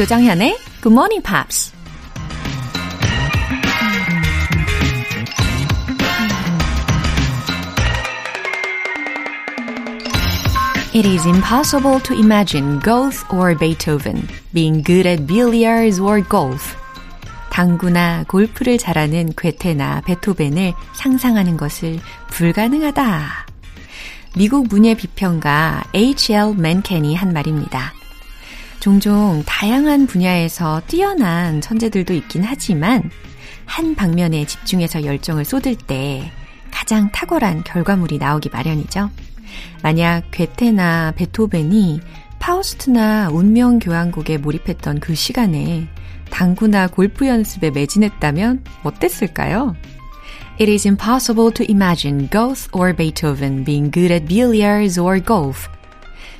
조정현의 Good Morning Pops. It is impossible to imagine Goethe or Beethoven being good at billiards or golf. 당구나 골프를 잘하는 괴테나 베토벤을 상상하는 것을 불가능하다. 미국 문예 비평가 H.L. 맨켄이 한 말입니다. 종종 다양한 분야에서 뛰어난 천재들도 있긴 하지만 한 방면에 집중해서 열정을 쏟을 때 가장 탁월한 결과물이 나오기 마련이죠. 만약 괴테나 베토벤이 파우스트나 운명 교향곡에 몰입했던 그 시간에 당구나 골프 연습에 매진했다면 어땠을까요? It is impossible to imagine Goethe or Beethoven being good at billiards or golf.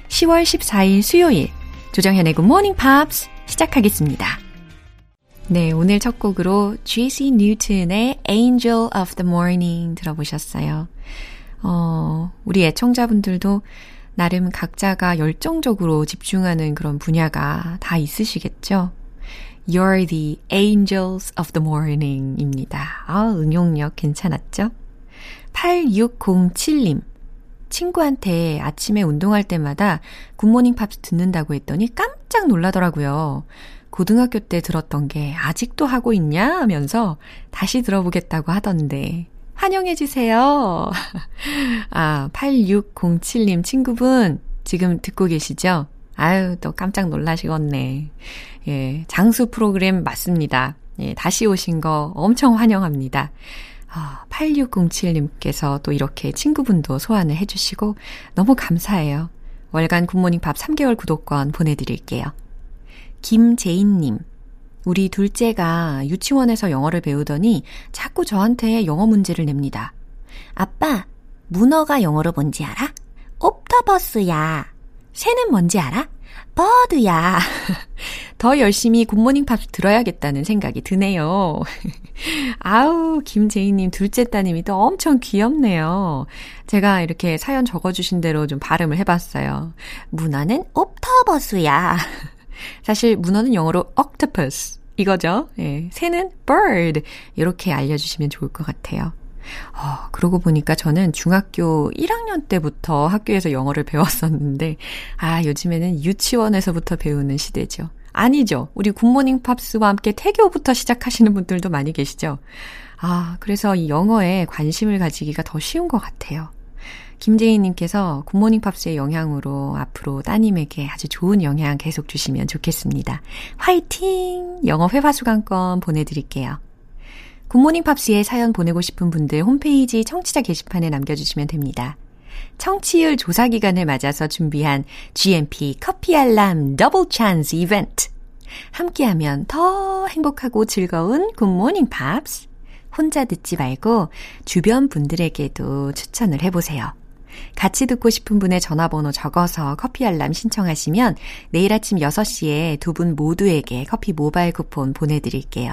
10월 14일 수요일 조정현의 Good Morning Pops 시작하겠습니다. 네, 오늘 첫 곡으로 G.C. 뉴튼의 Angel of the Morning 들어보셨어요. 어, 우리 애청자분들도 나름 각자가 열정적으로 집중하는 그런 분야가 다 있으시겠죠? You're the angels of the morning 입니다. 아, 응용력 괜찮았죠? 8607님. 친구한테 아침에 운동할 때마다 굿모닝 팝스 듣는다고 했더니 깜짝 놀라더라고요. 고등학교 때 들었던 게 아직도 하고 있냐 하면서 다시 들어보겠다고 하던데 환영해주세요. 아, 8607님 친구분 지금 듣고 계시죠? 아유, 또 깜짝 놀라시겠네. 예, 장수 프로그램 맞습니다. 예, 다시 오신 거 엄청 환영합니다. 아, 8607님께서 또 이렇게 친구분도 소환을 해주시고 너무 감사해요. 월간 굿모닝 밥 3개월 구독권 보내드릴게요. 김재인님. 우리 둘째가 유치원에서 영어를 배우더니 자꾸 저한테 영어 문제를 냅니다. 아빠, 문어가 영어로 뭔지 알아? 옵터버스야. 새는 뭔지 알아? 버드야. 더 열심히 굿모닝 팝 들어야겠다는 생각이 드네요. 아우, 김재희님 둘째 따님이 또 엄청 귀엽네요. 제가 이렇게 사연 적어주신 대로 좀 발음을 해봤어요. 문어는 옵터버스야. 사실 문어는 영어로 octopus 이거죠. 예, 새는 bird 이렇게 알려주시면 좋을 것 같아요. 어, 그러고 보니까 저는 중학교 1학년 때부터 학교에서 영어를 배웠었는데, 아, 요즘에는 유치원에서부터 배우는 시대죠. 아니죠. 우리 굿모닝 팝스와 함께 태교부터 시작하시는 분들도 많이 계시죠. 아, 그래서 이 영어에 관심을 가지기가 더 쉬운 것 같아요. 김재희님께서 굿모닝 팝스의 영향으로 앞으로 따님에게 아주 좋은 영향 계속 주시면 좋겠습니다. 화이팅! 영어 회화 수강권 보내드릴게요. 굿모닝 팝스에 사연 보내고 싶은 분들 홈페이지 청취자 게시판에 남겨주시면 됩니다. 청취율 조사 기간을 맞아서 준비한 GMP 커피 알람 더블 찬스 이벤트. 함께하면 더 행복하고 즐거운 굿모닝 팝스. 혼자 듣지 말고 주변 분들에게도 추천을 해보세요. 같이 듣고 싶은 분의 전화번호 적어서 커피 알람 신청하시면 내일 아침 6시에 두 분 모두에게 커피 모바일 쿠폰 보내드릴게요.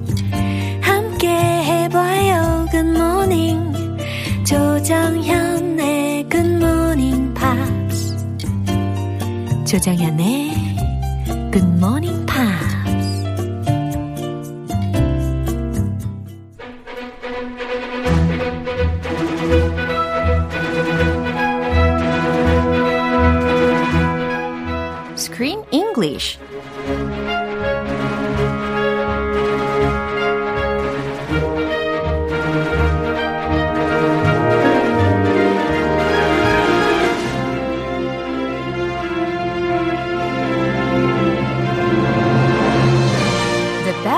조정현의 팝스 조정현의 굿모닝 팝스 Screen English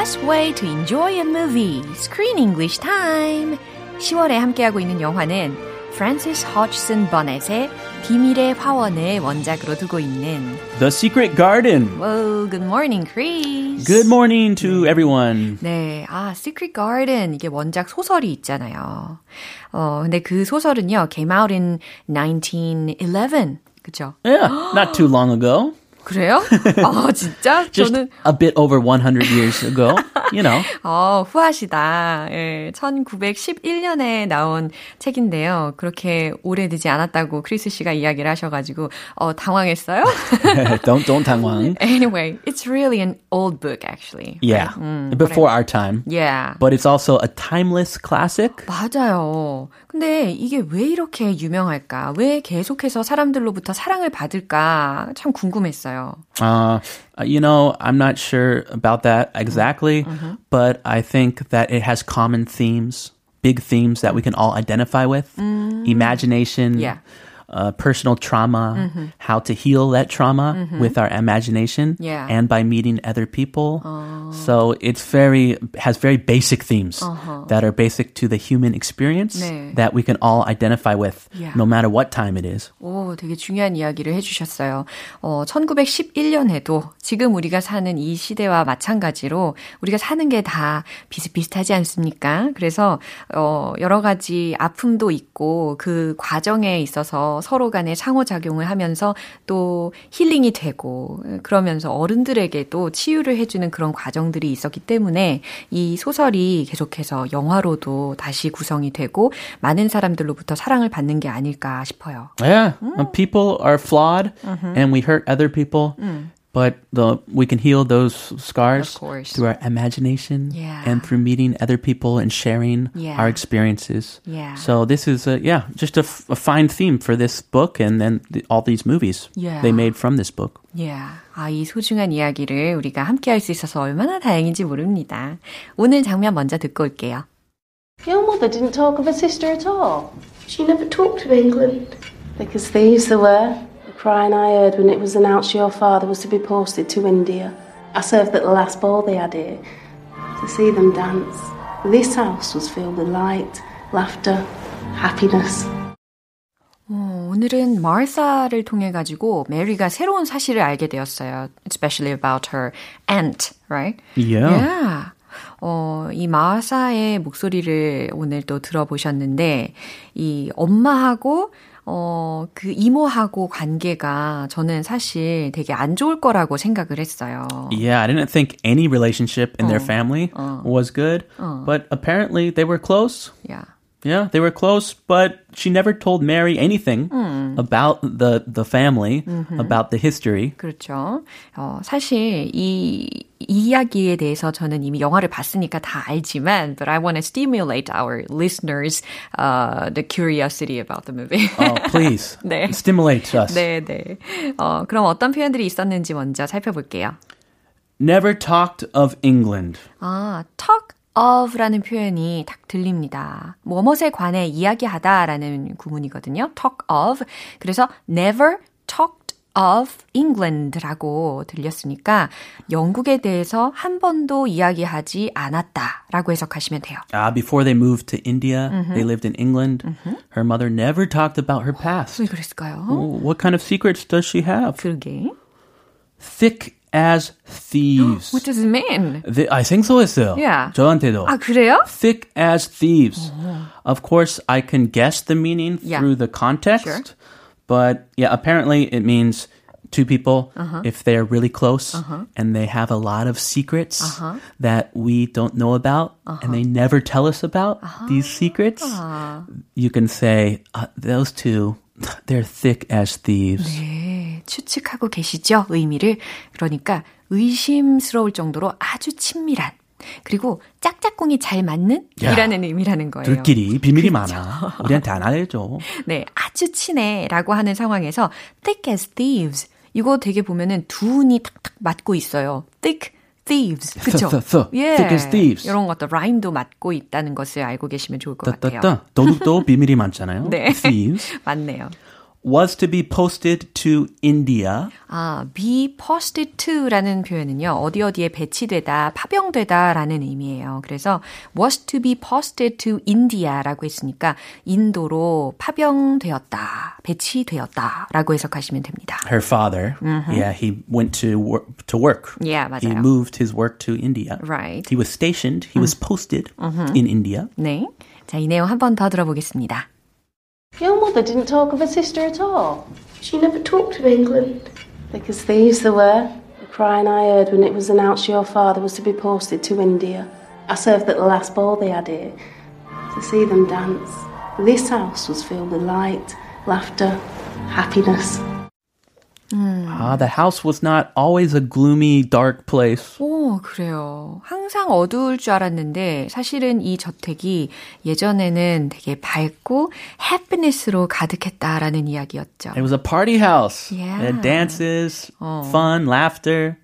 best way to enjoy a movie. Screen English time. 10월에 함께하고 있는 영화는 프란시스 허치슨 버넷의 비밀의 화원을 원작으로 두고 있는 The Secret Garden. Whoa, good morning, Chris. Good morning to everyone. 네, 아, Secret Garden 이게 원작 소설이 있잖아요. 어, 근데 그 소설은요, came out in 1911. 그죠? Yeah, not too long ago. 그래요? 아, 진짜? 저는 a bit over 100 years ago, you know. 어, 후하시다. 예, 1911년에 나온 책인데요. 그렇게 오래되지 않았다고 크리스 씨가 이야기를 하셔가지고, 어, 당황했어요? don't don't 당황. anyway, it's really an old book, actually. Yeah, before our time. Yeah. But it's also a timeless classic. 맞아요. 근데 이게 왜 이렇게 유명할까? 왜 계속해서 사람들로부터 사랑을 받을까? 참 궁금했어요. Uh, you know, I'm not sure about that exactly, mm-hmm. Mm-hmm. but I think that it has common themes, big themes that we can all identify with. Mm. Imagination, Yeah. Uh, personal trauma, how to heal that trauma with our imagination Yeah. and by meeting other people. So it's very has very basic themes that are basic to the human experience 네. that we can all identify with Yeah. no matter what time it is. 오, 되게 중요한 이야기를 해주셨어요. 어, 1911년에도 지금 우리가 사는 이 시대와 마찬가지로 우리가 사는 게 다 비슷비슷하지 않습니까? 그래서, 어, 여러 가지 아픔도 있고 그 과정에 있어서 서로 간에 상호작용을 하면서 또 힐링이 되고 그러면서 어른들에게도 치유를 해주는 그런 과정들이 있었기 때문에 이 소설이 계속해서 영화로도 다시 구성이 되고 많은 사람들로부터 사랑을 받는 게 아닐까 싶어요. Yeah, uh, people are flawed, and we hurt other people. But the we can heal those scars Of course. through our imagination Yeah. and through meeting other people and sharing Yeah. our experiences. Yeah. So this is a, yeah, just a, f- a fine theme for this book, and then the, all these movies Yeah. they made from this book. Yeah. 아, 이 소중한 이야기를 우리가 함께 할 수 있어서 얼마나 다행인지 모릅니다. 오늘 장면 먼저 듣고 올게요. Your mother didn't talk of her sister at all. She never talked of England. Thick as thieves there were. The crying I heard when it was announced your father was to be posted to India. I served at the last ball they had here. To see them dance. This house was filled with light, laughter, happiness. 어, 오늘은 마르사를 통해 가지고 메리가 새로운 사실을 알게 되었어요. Especially about her aunt, right? Yeah. Yeah. 어, 이 마사의 목소리를 오늘 또 들어보셨는데, 이 엄마하고, 어, 그 이모하고 관계가 저는 사실 되게 안 좋을 거라고 생각을 했어요. Yeah, I didn't think any relationship in their family was good, but apparently they were close. Yeah. Yeah, they were close, but she never told Mary anything about the the family, about the history. 그렇죠. 어, 사실 이, 이 이야기에 대해서 저는 이미 영화를 봤으니까 다 알지만, but I want to stimulate our listeners, uh, the curiosity about the movie. Oh, please 네. stimulate us. 네, 네. 어, 그럼 어떤 표현들이 있었는지 먼저 살펴볼게요. Never talked of England. 아, talk of라는 표현이 딱 들립니다. 무엇에 관해 이야기하다라는 구문이거든요. talk of. 그래서 never talked of England라고 들렸으니까 영국에 대해서 한 번도 이야기하지 않았다라고 해석하시면 돼요. Uh, before they moved to India, they lived in England. Her mother never talked about her past. 왜 그랬을까요? What kind of secrets does she have? 그러게. Thick as thieves. What does it mean? 네, 아, 생소했어요. Yeah. 저한테도. 아, 그래요? thick as thieves. Of course, I can guess the meaning Yeah. through the context, Sure. but yeah, apparently it means two people if they're really close and they have a lot of secrets that we don't know about and they never tell us about these secrets. You can say uh, those two they're thick as thieves. 네, 추측하고 계시죠? 의미를. 그러니까 의심스러울 정도로 아주 친밀한 그리고 짝짝꿍이 잘 맞는 야, 이라는 의미라는 거예요. 둘끼리 비밀이 많아. 우리한테 안 알려줘. 네, 아주 친해라고 하는 상황에서 thick as thieves. 이거 되게 보면은 두 운이 탁탁 맞고 있어요. thick thieves. 그쵸? th, th. 예. thick as thieves. 이런 것도 라임도 맞고 있다는 것을 알고 계시면 좋을 것 같아요. 따따따. 도둑도 비밀이 많잖아요. 네. Thieves. 맞네요. Was to be posted to India. 아, be posted to라는 표현은요, 어디 어디에 배치되다, 파병되다라는 의미예요. 그래서 was to be posted to India라고 했으니까 인도로 파병되었다, 배치되었다라고 해석하시면 됩니다. Her father, yeah, he went to work, to work. Yeah, He 맞아요. moved his work to India. Right. He was stationed. He was posted in India. 네. 자, 이 내용 한 번 더 들어보겠습니다. Your mother didn't talk of her sister at all. She never talked of England. Thick as thieves they were. The crying I heard when it was announced your father was to be posted to India. I served at the last ball they had here. To see them dance. This house was filled with light, laughter, happiness. Ah, the house was not always a gloomy, dark place. 오, 그래요. 항상 어두울 줄 알았는데 사실은 이 저택이 예전에는 되게 밝고 해피니스로 가득했다라는 이야기였죠. It was a party house. Yeah. It had dances, fun, laughter.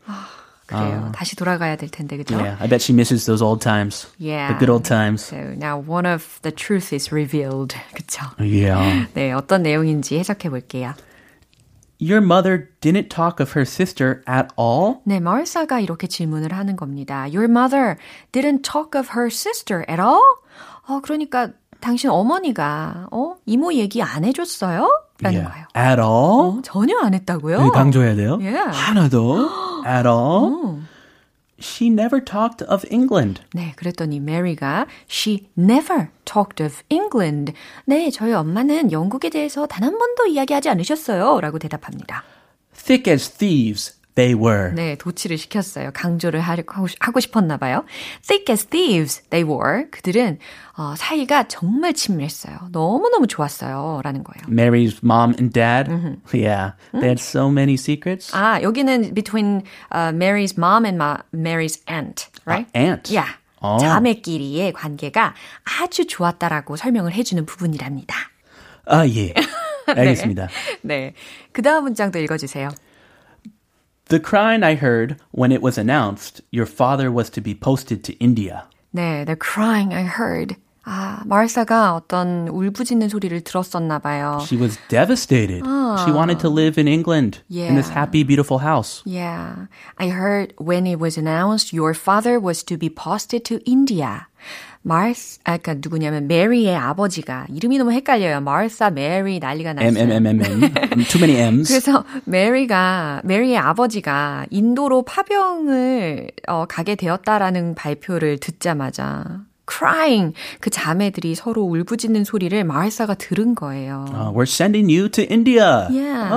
그래요. 다시 돌아가야 될 텐데, 그죠? Yeah, I bet she misses those old times. Yeah. The good old times. So now one of the truth is revealed. 그쵸? Yeah. 네, 어떤 내용인지 해석해 볼게요. Your mother didn't talk of her sister at all? 네, 마을사가 이렇게 질문을 하는 겁니다. Your mother didn't talk of her sister at all? 어, 그러니까 당신 어머니가 어, 이모 얘기 안 해줬어요? 라는 거예요. At all? 어, 전혀 안 했다고요? 여기 강조해야 돼요? Yeah. 하나도? At all? She never talked of England. 네, 그랬더니 메리가 she never talked of England. 네, 저희 엄마는 영국에 대해서 단 한 번도 이야기하지 않으셨어요. 라고 대답합니다. Thick as thieves they were. 네, 도치를 시켰어요. 강조를 하고, 하고 싶었나 봐요. Thick as thieves they were. 그들은 어, 사이가 정말 친밀했어요. 너무너무 좋았어요. 라는 거예요. Mary's mom and dad. Yeah. They had so many secrets. 아, 여기는 between uh, Mary's mom and ma- Mary's aunt, right? aunt. Yeah. 어. 자매끼리의 관계가 아주 좋았다라고 설명을 해주는 부분이랍니다. 아, 예. 알겠습니다. 네. 그 다음 문장도 읽어주세요. The crying I heard when it was announced your father was to be posted to India. 네, the crying I heard. 아, 마르사가 어떤 울부짖는 소리를 들었었나 봐요. She was devastated. She wanted to live in England in this Yeah. happy, beautiful house. Yeah, I heard when it was announced your father was to be posted to India. 마르스, 아, 그니까 누구냐면 메리의 아버지가 이름이 너무 헷갈려요. 마르사, 메리 난리가 났어요. M M M M M. Too many M's. 그래서 메리가 메리의 아버지가 인도로 파병을 어, 가게 되었다라는 발표를 듣자마자 crying 그 자매들이 서로 울부짖는 소리를 마르사가 들은 거예요. Uh, we're sending you to India. Yeah.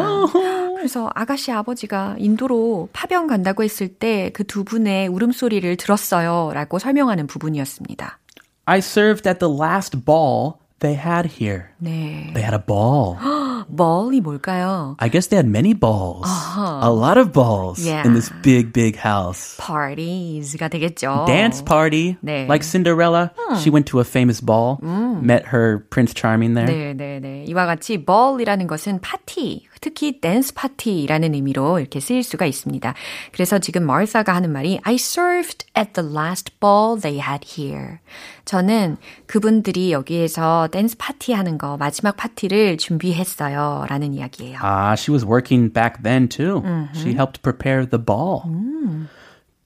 그래서 아가씨 아버지가 인도로 파병 간다고 했을 때 그 두 분의 울음소리를 들었어요라고 설명하는 부분이었습니다. I served at the last ball they had here. 네. They had a ball. ball이 뭘까요? I guess they had many balls. A lot of balls Yeah. in this big, big house. parties가 되겠죠. Dance party. 네. Like Cinderella. She went to a famous ball, met her Prince Charming there. 네, 네, 네. 이와 같이 ball이라는 것은 파티, 특히 댄스 파티라는 의미로 이렇게 쓰일 수가 있습니다. 그래서 지금 마르사가 하는 말이 I served at the last ball they had here. 저는 그분들이 여기에서 댄스 파티 하는 거 마지막 파티를 준비했어요. 라는 이야기예요. Ah, she was working back then too. She helped prepare the ball.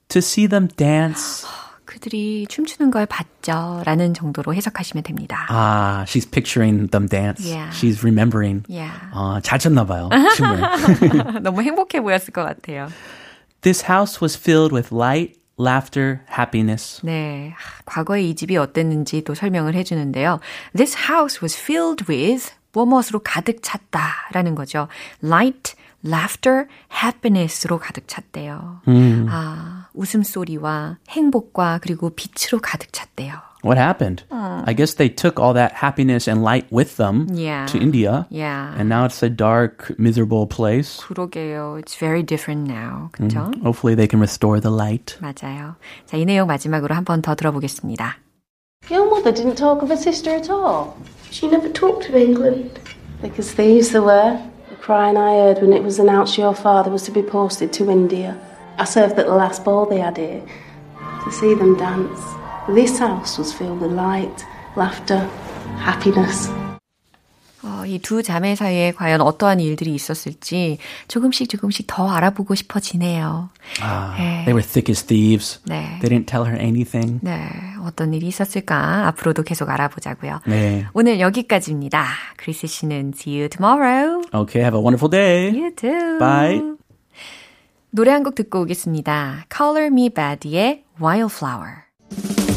To see them dance. 그들이 춤추는 걸 봤죠. 라는 정도로 해석하시면 됩니다. Ah, she's picturing them dance. Yeah. She's remembering. Yeah. 아, 잘 췄나 봐요. 춤을. 너무 행복해 보였을 것 같아요. This house was filled with light, laughter, happiness. 네, 하, 과거에 이 집이 어땠는지 또 설명을 해주는데요. This house was filled with 무엇으로 가득 찼다라는 거죠. Light, laughter, happiness로 가득 찼대요. 아, 웃음소리와 행복과 그리고 빛으로 가득 찼대요. What happened? I guess they took all that happiness and light with them Yeah. to India. Yeah. And now it's a dark, miserable place. 그러게요. It's very different now. 그렇죠? Hopefully they can restore the light. 맞아요. 자, 이 내용 마지막으로 한 번 더 들어보겠습니다. Your mother didn't talk of her sister at all. She never talked of England. Because thieves they were. The crying I heard when it was announced your father was to be posted to India. I served at the last ball they had here. To see them dance. This house was filled with light, laughter, happiness. 어, 이두 자매 사이에 과연 어떠한 일들이 있었을지 조금씩 조금씩 더 알아보고 싶어지네요. 아, 네. They were thick as thieves. 네. They didn't tell her anything. 네, 어떤 일이 있었을까 앞으로도 계속 알아보자고요. 네. 오늘 여기까지입니다. 크리스 씨는 see you tomorrow. Okay, have a wonderful day. You too. Bye. 노래 한 곡 듣고 오겠습니다. Color Me Bad의 Wildflower.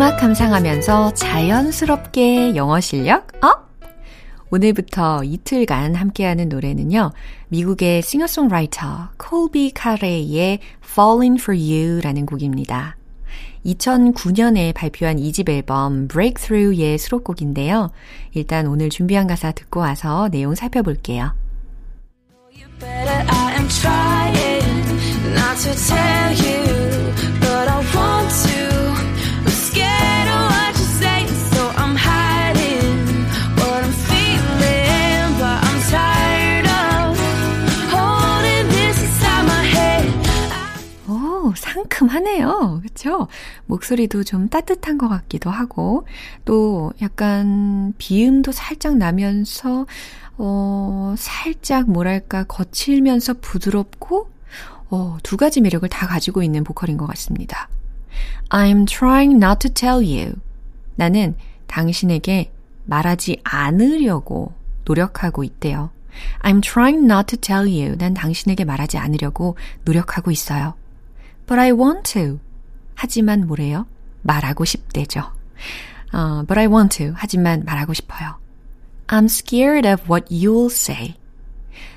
음악 감상하면서 자연스럽게 영어 실력 up! 오늘부터 이틀간 함께하는 노래는요. 미국의 싱어송라이터 콜비 카레이의 Falling for You라는 곡입니다. 2009년에 발표한 2집 앨범 Breakthrough의 수록곡인데요. 일단 오늘 준비한 가사 듣고 와서 내용 살펴볼게요. I am trying not to tell you, 상큼하네요. 그쵸? 목소리도 좀 따뜻한 것 같기도 하고, 또 약간 비음도 살짝 나면서, 어, 살짝 뭐랄까, 거칠면서 부드럽고, 어, 두 가지 매력을 다 가지고 있는 보컬인 것 같습니다. I'm trying not to tell you. 나는 당신에게 말하지 않으려고 노력하고 있대요. I'm trying not to tell you. 난 당신에게 말하지 않으려고 노력하고 있어요. But I want to. 하지만 뭐래요? 말하고 싶대죠. 어, but I want to. 하지만 말하고 싶어요. I'm scared of what you'll say.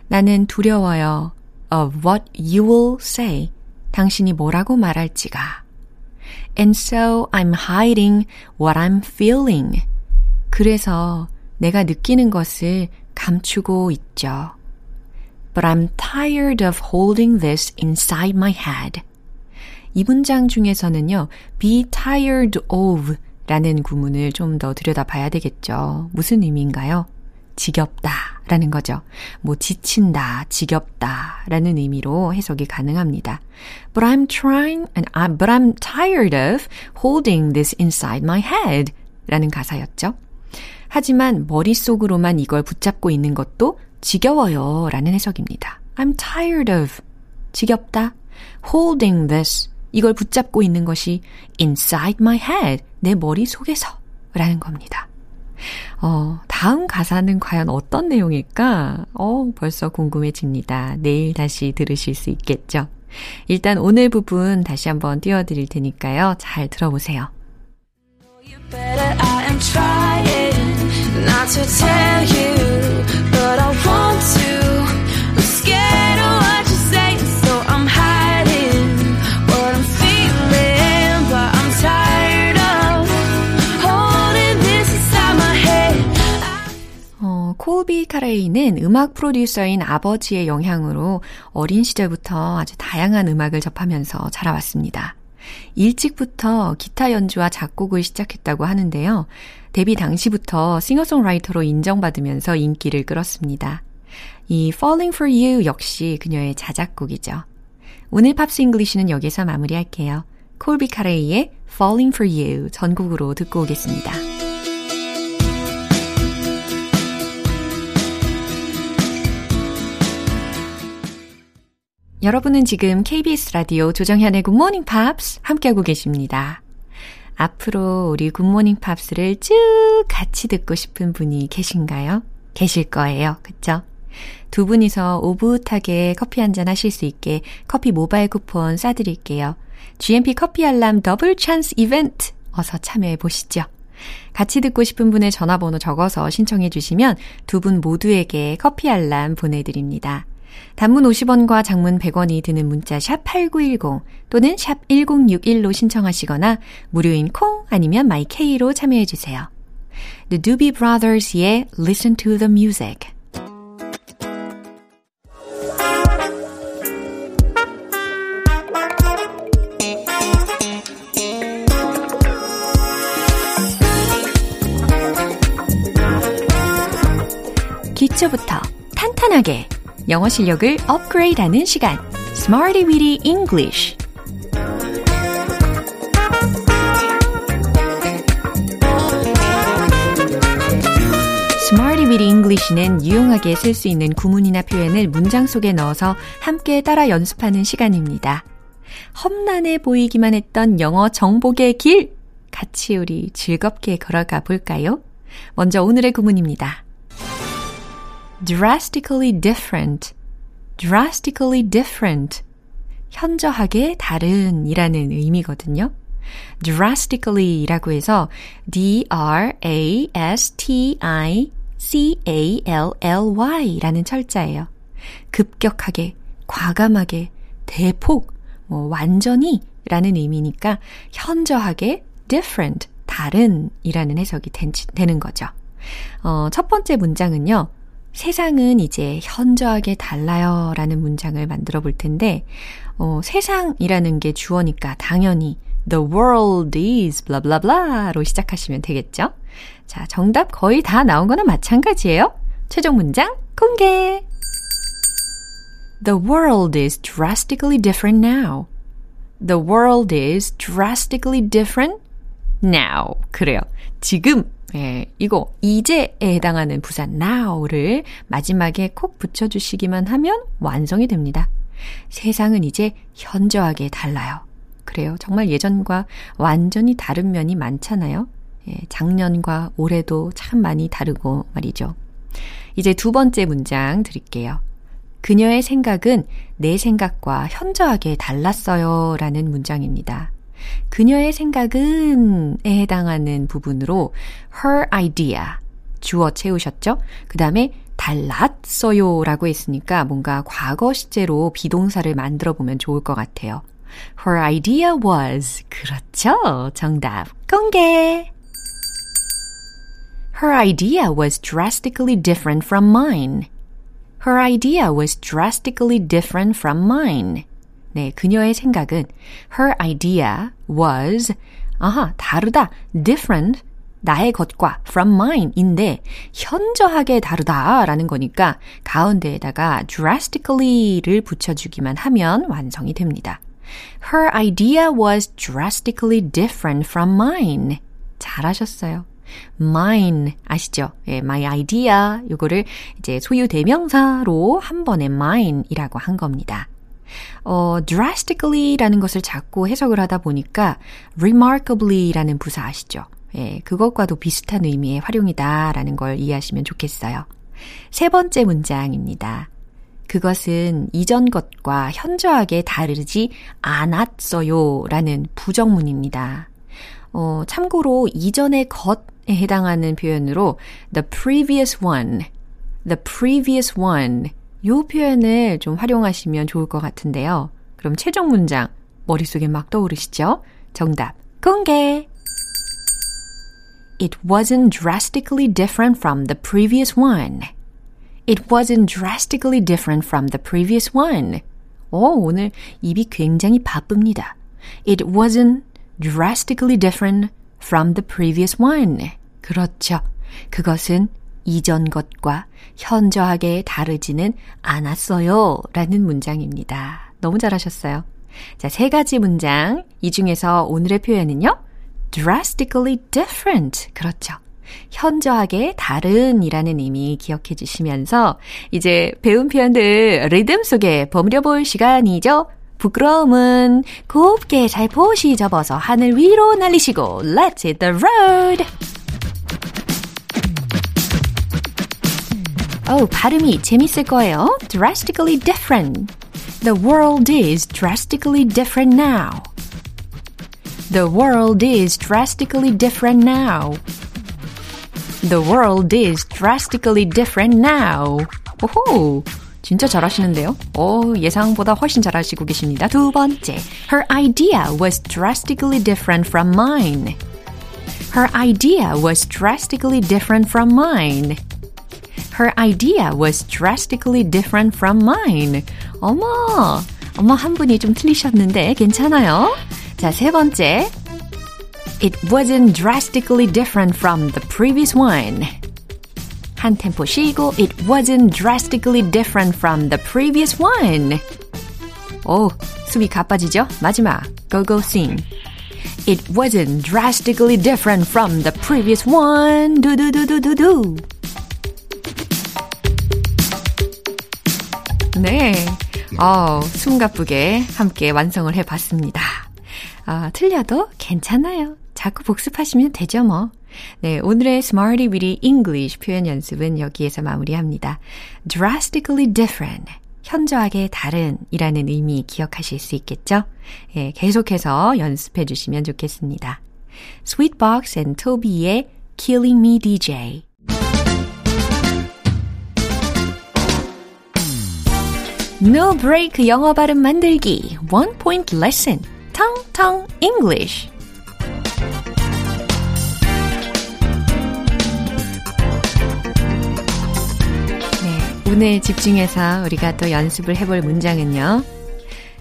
나는 두려워요. of what you will say. 당신이 뭐라고 말할지가. And so I'm hiding what I'm feeling. 그래서 내가 느끼는 것을 감추고 있죠. But I'm tired of holding this inside my head. 이 문장 중에서는요, be tired of 라는 구문을 좀 더 들여다봐야 되겠죠. 무슨 의미인가요? 지겹다 라는 거죠. 뭐 지친다, 지겹다 라는 의미로 해석이 가능합니다. But I'm trying and I, but I'm tired of holding this inside my head 라는 가사였죠. 하지만 머릿속으로만 이걸 붙잡고 있는 것도 지겨워요 라는 해석입니다. I'm tired of 지겹다 holding this 이걸 붙잡고 있는 것이 inside my head 내 머릿속에서 라는 겁니다. 어, 다음 가사는 과연 어떤 내용일까? 어, 벌써 궁금해집니다. 내일 다시 들으실 수 있겠죠? 일단 오늘 부분 다시 한번 띄워드릴 테니까요. 잘 들어보세요. not to tell you, 어, 콜비 카레이는 음악 프로듀서인 아버지의 영향으로 어린 시절부터 아주 다양한 음악을 접하면서 자라왔습니다. 일찍부터 기타 연주와 작곡을 시작했다고 하는데요. 데뷔 당시부터 싱어송라이터로 인정받으면서 인기를 끌었습니다. 이 Falling for You 역시 그녀의 자작곡이죠. 오늘 Pops English는 여기서 마무리할게요. 콜비 카레이의 Falling for You 전곡으로 듣고 오겠습니다. 여러분은 지금 KBS 라디오 조정현의 굿모닝 팝스 함께하고 계십니다. 앞으로 우리 굿모닝 팝스를 쭉 같이 듣고 싶은 분이 계신가요? 계실 거예요. 그쵸? 두 분이서 오붓하게 커피 한잔 하실 수 있게 커피 모바일 쿠폰 쏴드릴게요. GMP 커피 알람 더블 찬스 이벤트 어서 참여해 보시죠. 같이 듣고 싶은 분의 전화번호 적어서 신청해 주시면 두 분 모두에게 커피 알람 보내드립니다. 단문 50원과 장문 100원이 드는 문자 샵 8910 또는 샵 1061로 신청하시거나 무료인 콩 아니면 마이케이로 참여해 주세요. The Doobie Brothers의 Listen to the Music 기초부터 탄탄하게 영어 실력을 업그레이드하는 시간 Smarty Weedy English Smarty Weedy English는 유용하게 쓸 수 있는 구문이나 표현을 문장 속에 넣어서 함께 따라 연습하는 시간입니다. 험난해 보이기만 했던 영어 정복의 길 같이 우리 즐겁게 걸어가 볼까요? 먼저 오늘의 구문입니다. Drastically different, drastically different. 현저하게 다른 이라는 의미거든요. drastically라고 해서 d-r-a-s-t-i-c-a-l-l-y 라는 철자예요. 급격하게, 과감하게, 대폭, 뭐 완전히 라는 의미니까 현저하게 different, 다른 이라는 해석이 된, 되는 거죠. 어, 첫 번째 문장은요. 세상은 이제 현저하게 달라요 라는 문장을 만들어 볼 텐데, 어, 세상이라는 게 주어니까 당연히 the world is blah blah blah로 시작하시면 되겠죠? 자, 정답 거의 다 나온 거나 마찬가지예요. 최종 문장 공개! The world is drastically different now. The world is drastically different now. 그래요. 지금 예, 이거 이제에 해당하는 부사 now를 마지막에 콕 붙여주시기만 하면 완성이 됩니다. 세상은 이제 현저하게 달라요. 그래요. 정말 예전과 완전히 다른 면이 많잖아요. 예, 작년과 올해도 참 많이 다르고 말이죠. 이제 두 번째 문장 드릴게요. 그녀의 생각은 내 생각과 현저하게 달랐어요. 라는 문장입니다. 그녀의 생각은에 해당하는 부분으로 her idea 주어 채우셨죠? 그 다음에 달랐어요 라고 했으니까 뭔가 과거 시제로 비동사를 만들어 보면 좋을 것 같아요. Her idea was. 그렇죠. 정답 공개. Her idea was drastically different from mine. Her idea was drastically different from mine. 네, 그녀의 생각은 her idea was 아하, 다르다, different 나의 것과 from mine인데 현저하게 다르다라는 거니까 가운데에다가 drastically를 붙여주기만 하면 완성이 됩니다. Her idea was drastically different from mine. 잘하셨어요. mine 아시죠? 예, my idea 요거를 이제 소유 대명사로 한 번에 mine이라고 한 겁니다. 어, drastically라는 것을 자꾸 해석을 하다 보니까 remarkably라는 부사 아시죠? 예, 그것과도 비슷한 의미의 활용이다라는 걸 이해하시면 좋겠어요. 세 번째 문장입니다. 그것은 이전 것과 현저하게 다르지 않았어요 라는 부정문입니다. 어, 참고로 이전의 것에 해당하는 표현으로 the previous one, the previous one 요 표현을 좀 활용하시면 좋을 것 같은데요. 그럼 최종 문장 머릿속에 막 떠오르시죠? 정답 공개! It wasn't drastically different from the previous one. It wasn't drastically different from the previous one. 오, 오늘 입이 굉장히 바쁩니다. It wasn't drastically different from the previous one. 그렇죠. 그것은 이전 것과 현저하게 다르지는 않았어요. 라는 문장입니다. 너무 잘하셨어요. 자, 세 가지 문장. 이 중에서 오늘의 표현은요. drastically different. 그렇죠. 현저하게 다른이라는 의미 기억해 주시면서 이제 배운 표현들 리듬 속에 버무려 볼 시간이죠. 부끄러움은 곱게 살포시 접어서 하늘 위로 날리시고 Let's hit the road! 어 발음이 재밌을 거예요. drastically different. The world is drastically different now. The world is drastically different now. The world is drastically different now. 오호! 진짜 잘하시는데요? 오, 예상보다 훨씬 잘하시고 계십니다. 두 번째. Her idea was drastically different from mine. Her idea was drastically different from mine. Her idea was drastically different from mine. 어머, 어머, 한 분이 좀 틀리셨는데 괜찮아요. 자, 세 번째. It wasn't drastically different from the previous one. 한 템포 쉬고 It wasn't drastically different from the previous one. 오, 숨이 가빠지죠? 마지막. Go go sing. It wasn't drastically different from the previous one. 두두두두두두. 네. 어, 숨가쁘게 함께 완성을 해봤습니다. 아, 틀려도 괜찮아요. 자꾸 복습하시면 되죠, 뭐. 네, 오늘의 Smarty Weedy English 표현 연습은 여기에서 마무리합니다. drastically different. 현저하게 다른 이라는 의미 기억하실 수 있겠죠? 예, 계속해서 연습해 주시면 좋겠습니다. Sweetbox and Toby의 Killing Me DJ. No break 영어 발음 만들기. One point lesson. 텅텅 English. 네, 오늘 집중해서 우리가 또 연습을 해볼 문장은요.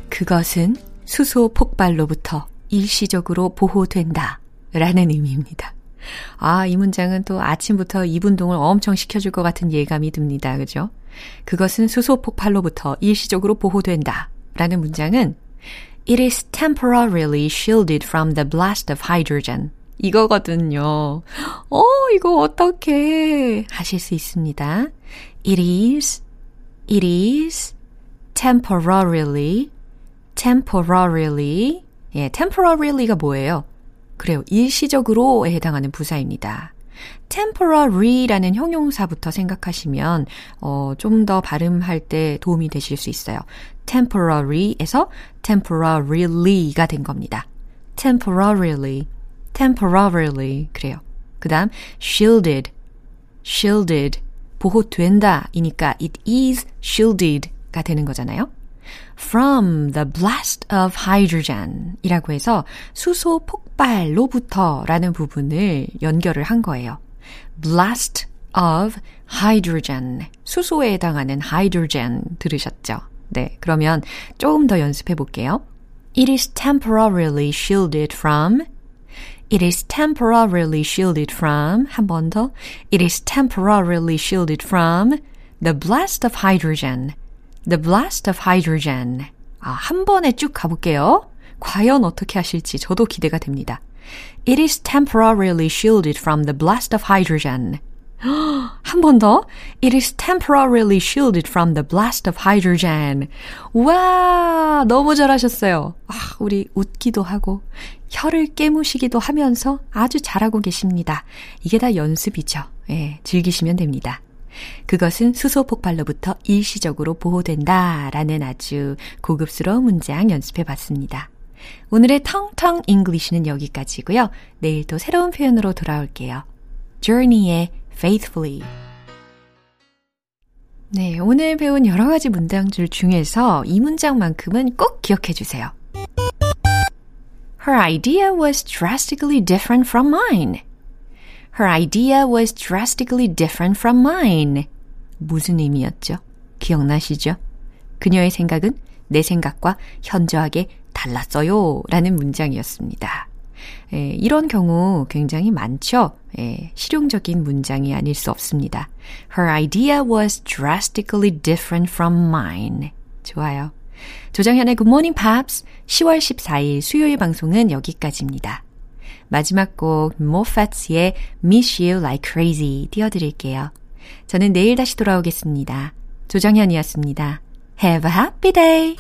그것은 수소 폭발로부터 일시적으로 보호된다. 라는 의미입니다. 아, 이 문장은 또 아침부터 2분동을 엄청 시켜줄 것 같은 예감이 듭니다. 그죠? 그것은 수소 폭발로부터 일시적으로 보호된다. 라는 문장은 It is temporarily shielded from the blast of hydrogen. 이거거든요. 어, 이거 어떻게 하실 수 있습니다. It is, it is temporarily, temporarily. 예, temporary가 뭐예요? 그래요. 일시적으로에 해당하는 부사입니다. Temporary라는 형용사부터 생각하시면 어, 좀 더 발음할 때 도움이 되실 수 있어요. temporary에서 temporarily,가 된 겁니다. temporarily, temporarily 그래요. 그 다음 shielded, shielded 보호된다 이니까 it is shielded가 되는 거잖아요. from the blast of hydrogen 이라고 해서 수소 폭 발로부터 라는 부분을 연결을 한 거예요. blast of hydrogen. 수소에 해당하는 hydrogen 들으셨죠? 네, 그러면 조금 더 연습해 볼게요. It is temporarily shielded from It is temporarily shielded from 한 번 더. It is temporarily shielded from the blast of hydrogen. The blast of hydrogen. 아, 한 번에 쭉 가볼게요. 과연 어떻게 하실지 저도 기대가 됩니다. It is temporarily shielded from the blast of hydrogen. 한 번 더. It is temporarily shielded from the blast of hydrogen. 와, 너무 잘하셨어요. 아, 우리 웃기도 하고, 혀를 깨무시기도 하면서 아주 잘하고 계십니다. 이게 다 연습이죠. 예, 즐기시면 됩니다. 그것은 수소 폭발로부터 일시적으로 보호된다 라는 아주 고급스러운 문장 연습해 봤습니다. 오늘의 텅텅 English는 여기까지고요. 내일 또 새로운 표현으로 돌아올게요. Journey의 Faithfully. 네, 오늘 배운 여러 가지 문장들 중에서 이 문장만큼은 꼭 기억해 주세요. Her idea was drastically different from mine. Her idea was drastically different from mine. 무슨 의미였죠? 기억나시죠? 그녀의 생각은 내 생각과 현저하게 달랐어요. 라는 문장이었습니다. 예, 이런 경우 굉장히 많죠? 예, 실용적인 문장이 아닐 수 없습니다. Her idea was drastically different from mine. 좋아요. 조정현의 Good Morning Pops 10월 14일 수요일 방송은 여기까지입니다. 마지막 곡 모파츠의 Miss You Like Crazy 띄워드릴게요. 저는 내일 다시 돌아오겠습니다. 조정현이었습니다. Have a happy day!